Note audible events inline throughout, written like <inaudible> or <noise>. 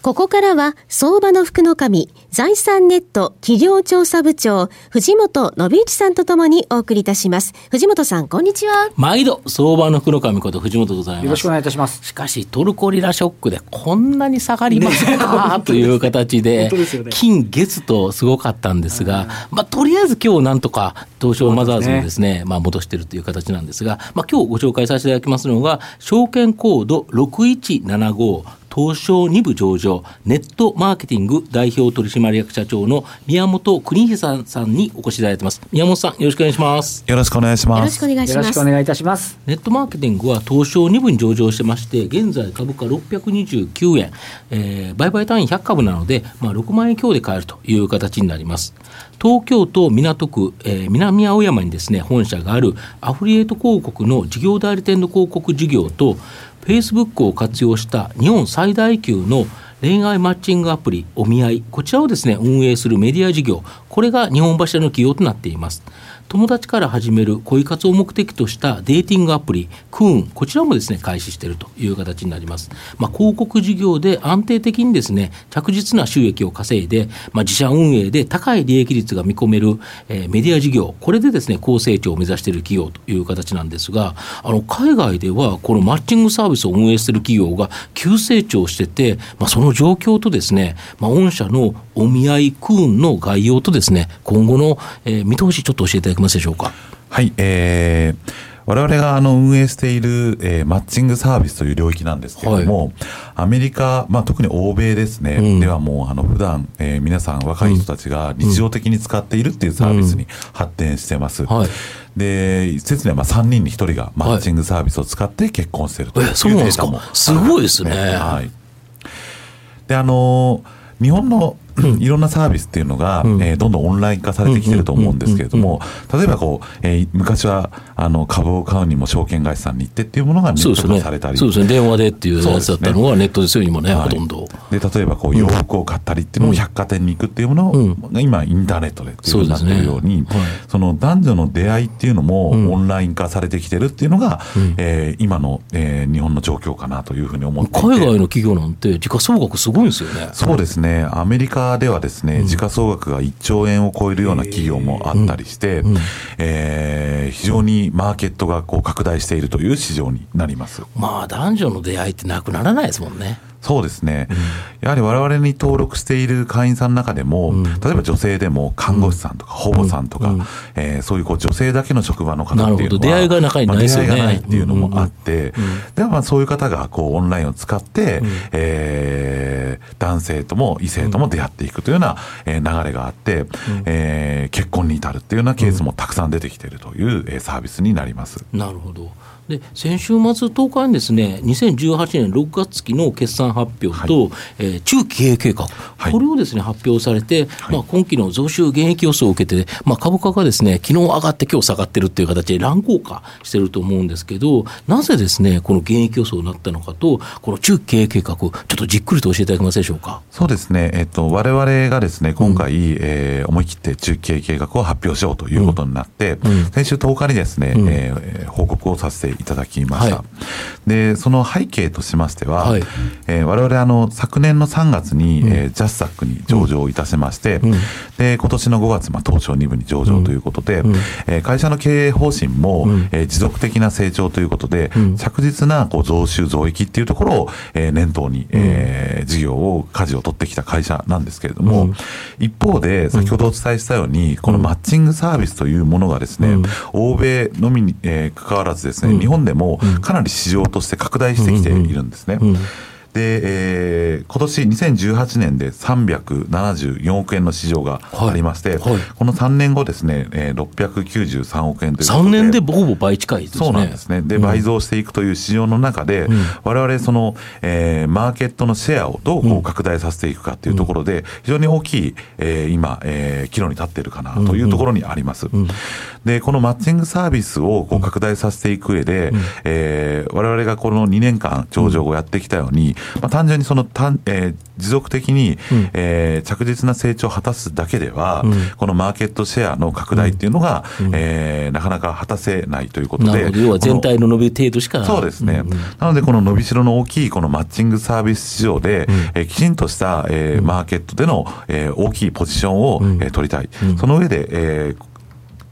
ここからは相場の福の神財産ネット企業調査部長藤本信之さんとともにお送りいたします。藤本さんこんにちは。毎度相場の黒神こと藤本でございます。よろしくお願いいたします。しかしトルコリラショックでこんなに下がりますか、<laughs> という形で金月とすごかったんですが、まあ、とりあえず今日なんとか東証マザーズもですねまあ、戻してるという形なんですが、まあ、今日ご紹介させていただきますのが証券コード6175東証2部上場ネットマーケティング代表取締役社長の宮本邦久さんにお越しいただいてます。宮本さんよろしくお願いします。よろしくお願いします。よろしくお願いします。よろしくお願いいたしますネットマーケティングは東証2部に上場してまして現在株価629円、えー、売買単位100株なので、まあ、6万円強で買えるという形になります。東京都港区、えー、南青山にですね本社があるアフリエイト広告の事業代理店の広告事業とフェイスブックを活用した日本最大級の恋愛マッチングアプリお見合い。こちらをですね運営するメディア事業。これが日本柱の企業となっています。友達から始める恋活を目的としたデーティングアプリクーンこちらもですね開始しているという形になります、まあ、広告事業で安定的にですね着実な収益を稼いで、まあ、自社運営で高い利益率が見込める、えー、メディア事業これでですね高成長を目指している企業という形なんですがあの海外ではこのマッチングサービスを運営している企業が急成長してて、まあ、その状況とですね、まあ、御社のお見合いクーンの概要とですね今後の、えー、見通しちょっと教えていただけますでしょうか？はい、えー我々があの運営している、えー、マッチングサービスという領域なんですけれども、はい、アメリカ、まあ、特に欧米ですね、うん、ではもうあの普段、えー、皆さん若い人たちが日常的に使っているっていうサービスに発展してます。うんうんはい、で説にはまあ3人に1人がマッチングサービスを使って結婚しているというデータも、す。ごいですね。はい、であの日本の <clears throat> いろんなサービスっていうのが、うん、えー、どんどんオンライン化されてきてると思うんですけれども、例えばこう、えー、昔はあの株を買うにも証券会社さんに行ってっていうものがネット化されたりそうですね、電話でっていうやつだったのがネットですよ、今ね、はい、ほとんど。で例えばこう洋服を買ったりっていうのも百貨店に行くっていうものが今、インターネットでっていうになってるように、そ、の男女の出会いっていうのもオンライン化されてきてるっていうのが、うん、えー、今の、えー、日本の状況かなというふうに思って海外の企業なんて、時価総額すごいんですよね。そうですね。アメリカではですね、時価総額が1兆円を超えるような企業もあったりして、えー、非常にマーケットがこう拡大しているという市場になります。まあ男女の出会いってなくならないですもんね。そうですね、うん、やはり我々に登録している会員さんの中でも、うん、例えば女性でも看護師さんとか保母さんとか、うん、えー、そういうこう女性だけの職場の方っていうのは出会いがないね、まあ、出会いがないっていうのもあって、ではまあそういう方がこうオンラインを使って、うん、えー、男性とも異性とも出会っていくというような、え流れがあって、うん、えー、結婚に至るっていうようなケースもたくさん出てきているという、えサービスになります。なるほど。で先週末10日にですね2018年6月期の決算発表と、はい、えー、中期経営計画、はい、これをですね発表されて、はい、まあ、今期の増収減益予想を受けて、まあ、株価がですね昨日上がって今日下がってるっていう形で乱高下してると思うんですけどなぜですねこの減益予想になったのかとこの中期経営計画ちょっとじっくりと教えていただけますでしょうか？そうですね、えっと、我々がですね今回、うん、えー、思い切って中期経営計画を発表しようということになって、うん、先週10日にですね、うん、えー、報告をさせていただきました。はい、で、その背景としましては、はい、えー、我々あの、昨年の3月に、うん、えー、ジャスサックに上場いたしまして、うん、で、今年の5月、まあ、東証2部に上場ということで、うん、えー、会社の経営方針も、うん、えー、持続的な成長ということで、うん、着実なこう増収増益っていうところを、えー、念頭に、えー、事業を、舵を取ってきた会社なんですけれども、一方で、先ほどお伝えしたように、このマッチングサービスというものがですね、欧米のみに、えー、関わらずですね、日本でもかなり市場として拡大してきているんですね。でで、えー、今年2018年で374億円の市場がありまして、はい。はいこの3年後ですね、えー、693億円ということ3で。年でほぼ倍近いですね。そうなんですね。で、倍増していくという市場の中で、我々その、えーマーケットのシェアをどうこう拡大させていくかっていうところで、非常に大きい、えー今、えー岐路に立っているかなというところにあります。で、このマッチングサービスをこう拡大させていく上で、えー我々がこの2年間上場をやってきたように、まあ、単純にその単、えー持続的に、えー着実な成長を果たすだけでは、このマーケットシェアの拡大っていうのが、えーなかなか果たせないということで。要は全体の伸び程度しか。そうですね、なので、この伸びしろの大きいこのマッチングサービス市場で、えーきちんとした、えーマーケットでの、えー大きいポジションを、えー取りたい、その上で、えー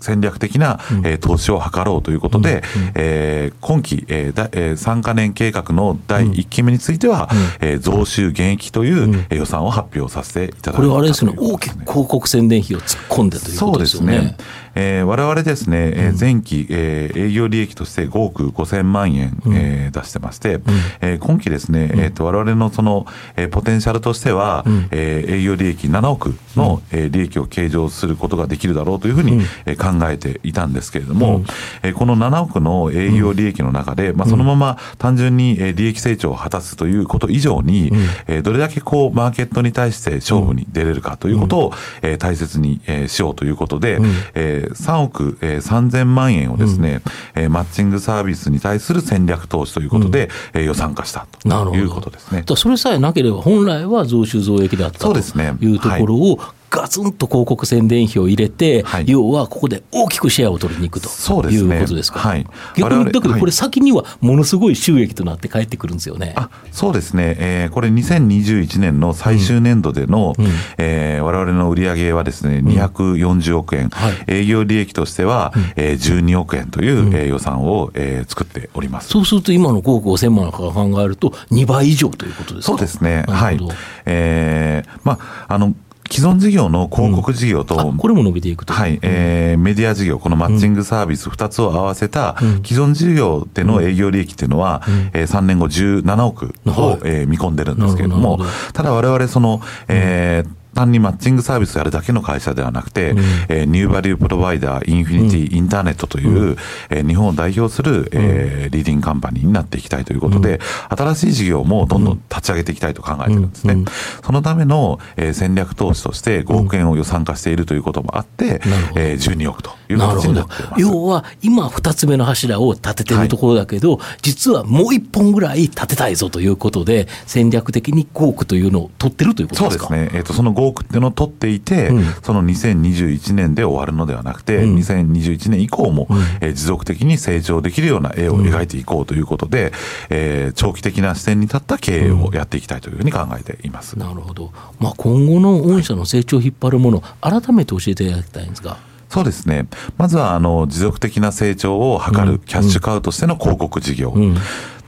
戦略的な、えー投資を図ろうということで、えー今期、えーだえー3カ年計画の第1期目については、えー増収減益という、えー予算を発表させていただきましたこれはあれですね、大きく広告宣伝費を突っ込んでということですよね。そうですね。えー我々ですね、えー前期、えー営業利益として5億5000万円、えー出してまして、えー今期ですね、えーと我々のその、えーポテンシャルとしては、えー営業利益7億の、えー利益を計上することができるだろうというふうに、えー考えていたんですけれども、えーこの7億の営業利益の中で、まあ、そのまま単純にえー利益成長を果たすということ以上に、えーどれだけこうマーケットに対して勝負に出れるかということを、えー大切に、えーしようということで、えー3億、えー3000万円をですね、えーマッチングサービスに対する戦略投資ということで、えー予算化した。ということですね。それさえなければ、本来は増収増益だったというところを、ガツンと広告宣伝費を入れて、はい。要はここで大きくシェアを取りに行くということですか？はい。逆に、だけどこれはい。先にはものすごい収益となって帰ってくるんですよね。あそうですね、えーこれ2021年の最終年度での、えー我々の売上はですね、240億円、はい。営業利益としては、えー12億円という、えー予算を、えー作っております。そうすると今の5億5000万から考えると2倍以上ということですか？そうですね。なはい。えーまあ、あの、既存事業の広告事業と、あこれも伸びていくと。はい、えーメディア事業、このマッチングサービス2つを合わせた既存事業での営業利益っていうのは、えー3年後17億を、はい。えー見込んでるんですけれどもどなるほ、ただ我々その、えー単にマッチングサービスをやるだけの会社ではなくて、えー New Value Provider、インフィニティ、インターネットという、えー日本を代表する、えーリーディングカンパニーになっていきたいということで、新しい事業もどんどん立ち上げていきたいと考えてるんですね。そのための、えー戦略投資として5億円を予算化しているということもあって、えー12億という形になってい。ます。要は、今2つ目の柱を立ててるところだけど、実はもう1本ぐらい立てたいぞということで、戦略的に5億というのを取ってるということでか？そうですすね。えっ、と、その5億っていうのを取っていて、うんその2021年で終わるのではなくて、うん2021年以降も、えー持続的に成長できるような絵を描いていこうということで、えー長期的な視点に立った経営をやっていきたいというふうに考えています。なるほど。まあ、今後の御社の成長を引っ張るもの、改めて教えていただきたいんですが。そうですね。まずは、あの、持続的な成長を図るキャッシュカウとしての広告事業。ん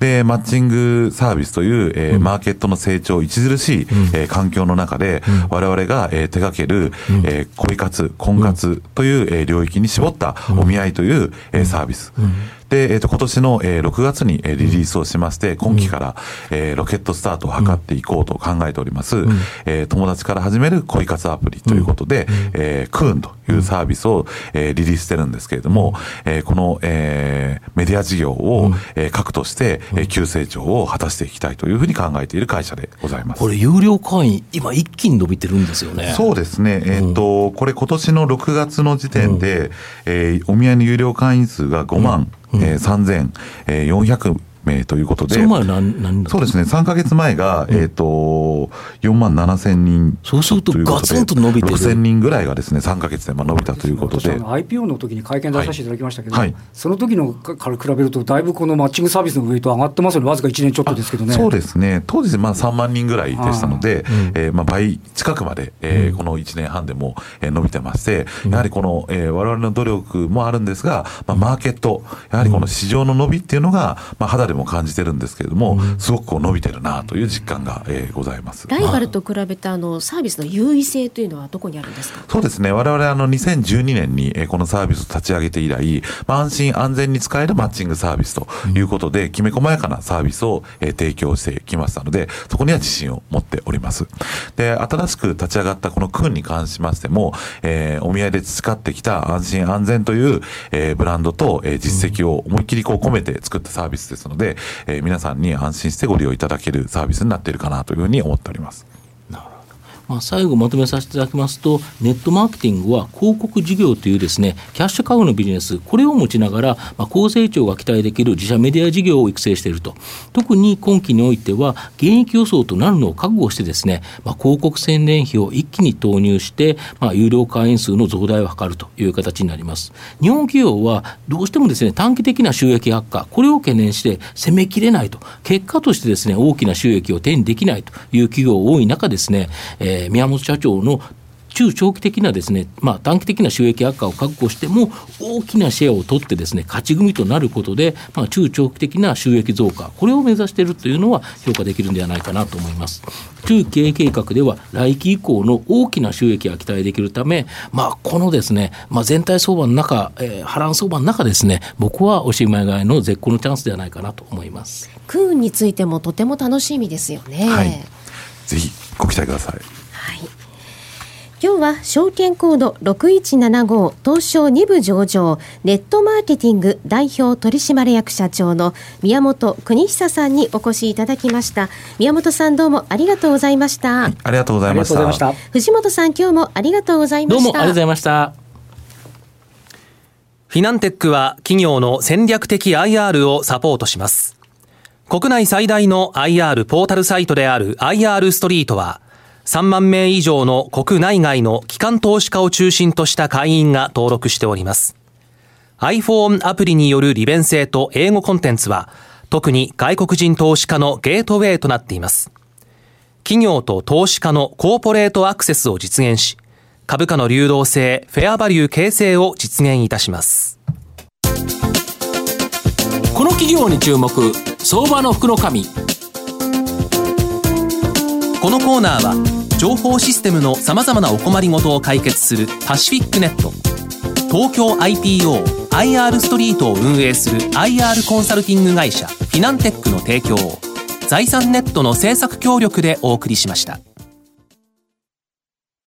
で、マッチングサービスという、えーマーケットの成長著しい、えー環境の中で、我々が、えー手掛ける、えー恋活、婚活という、えー領域に絞ったお見合いという、えーサービス。で、えっ、と、今年の、えー6月に、えーリリースをしまして、今期から、えーロケットスタートを図っていこうと考えております、えー友達から始める恋活アプリということで、えークーンというサービスを、えーリリースしてるんですけれども、えーこの、えーメディア事業を、えー核として、えー急成長を果たしていきたいというふうに考えている会社でございます。これ、有料会員、今一気に伸びてるんですよね。そうですね、えっ、と、これ今年の6月の時点で、えーお見合いの有料会員数が5万、えー3400名ということで、その前は何、何だったそうですね、3か月前が、えっ、と、4万7千人。そうするとガツンと伸びてる。6千人ぐらいがですね、3か月でまあ伸びたということで。IPO の時に会見出させていただきましたけど、はい。その時のから比べると、だいぶこのマッチングサービスのウェイト上がってますよね、わずか1年ちょっとですけどね。そうですね、当時まあ3万人ぐらいでしたので、えーまあ倍近くまで、えーこの1年半でも、えー伸びてまして、やはりこの、えー我々の努力もあるんですが、まあ、マーケット、やはりこの市場の伸びっていうのが、まあ、肌ででも感じてるんですけれども、すごくこう伸びてるなという実感が、えー、ございます。ライバルと比べてあのサービスの優位性というのはどこにあるんですか？そうですね。我々あの2012年にえーこのサービスを立ち上げて以来、まあ、安心安全に使えるマッチングサービスということで、きめ細やかなサービスをえー提供してきましたので、そこには自信を持っております。で、新しく立ち上がったこのクーンに関しましても、えーお見合いで培ってきた安心安全という、えーブランドと、えー実績を思いっきりこう込めて作ったサービスですので、でえー皆さんに安心してご利用いただけるサービスになっているかなというふうに思っております。まあ、最後まとめさせていただきますと、ネットマーケティングは広告事業というですね、キャッシュカウのビジネス、これを持ちながら、まあ、高成長が期待できる自社メディア事業を育成していると。特に今期においては、現役予想となるのを覚悟してですね、まあ、広告宣伝費を一気に投入して、まあ、有料会員数の増大を図るという形になります。日本企業はどうしてもですね、短期的な収益悪化、これを懸念して攻めきれないと。結果としてですね、大きな収益を手にできないという企業多い中ですね、えー宮本社長の中長期的なですね、まあ、短期的な収益悪化を覚悟しても、大きなシェアを取ってですね、勝ち組となることで、まあ、中長期的な収益増加、これを目指しているというのは評価できるんではないかなと思います。中期経営計画では、来期以降の大きな収益が期待できるため、まあ、このですね、まあ、全体相場の中、えー波乱相場の中ですね、僕はおしまい買いの絶好のチャンスではないかなと思います。クーンについてもとても楽しみですよね。はいぜひご期待ください。はい。今日は証券コード6175東証2部上場ネットマーケティング代表取締役社長の宮本邦久さんにお越しいただきました宮本さんどうもありがとうございました、ありがとうござありがいましたとうございまし。た。藤本さん今日もありがとうございまどうしたもありがとうございました。フィナンテックは企業の戦略的 IR をサポートします。国内最大の IR ポータルサイトである IR ストリートは、3万名以上の国内外の機関投資家を中心とした会員が登録しております。iPhone アプリによる利便性と英語コンテンツは、特に外国人投資家のゲートウェイとなっています。企業と投資家のコーポレートアクセスを実現し、株価の流動性、フェアバリュー形成を実現いたします。この企業に注目、相場の福の神。このコーナーは情報システムのさまざまなお困りごとを解決するパシフィックネット東京 IPO IR ストリートを運営する IR コンサルティング会社フィナンテックの提供を財産ネットの制作協力でお送りしました。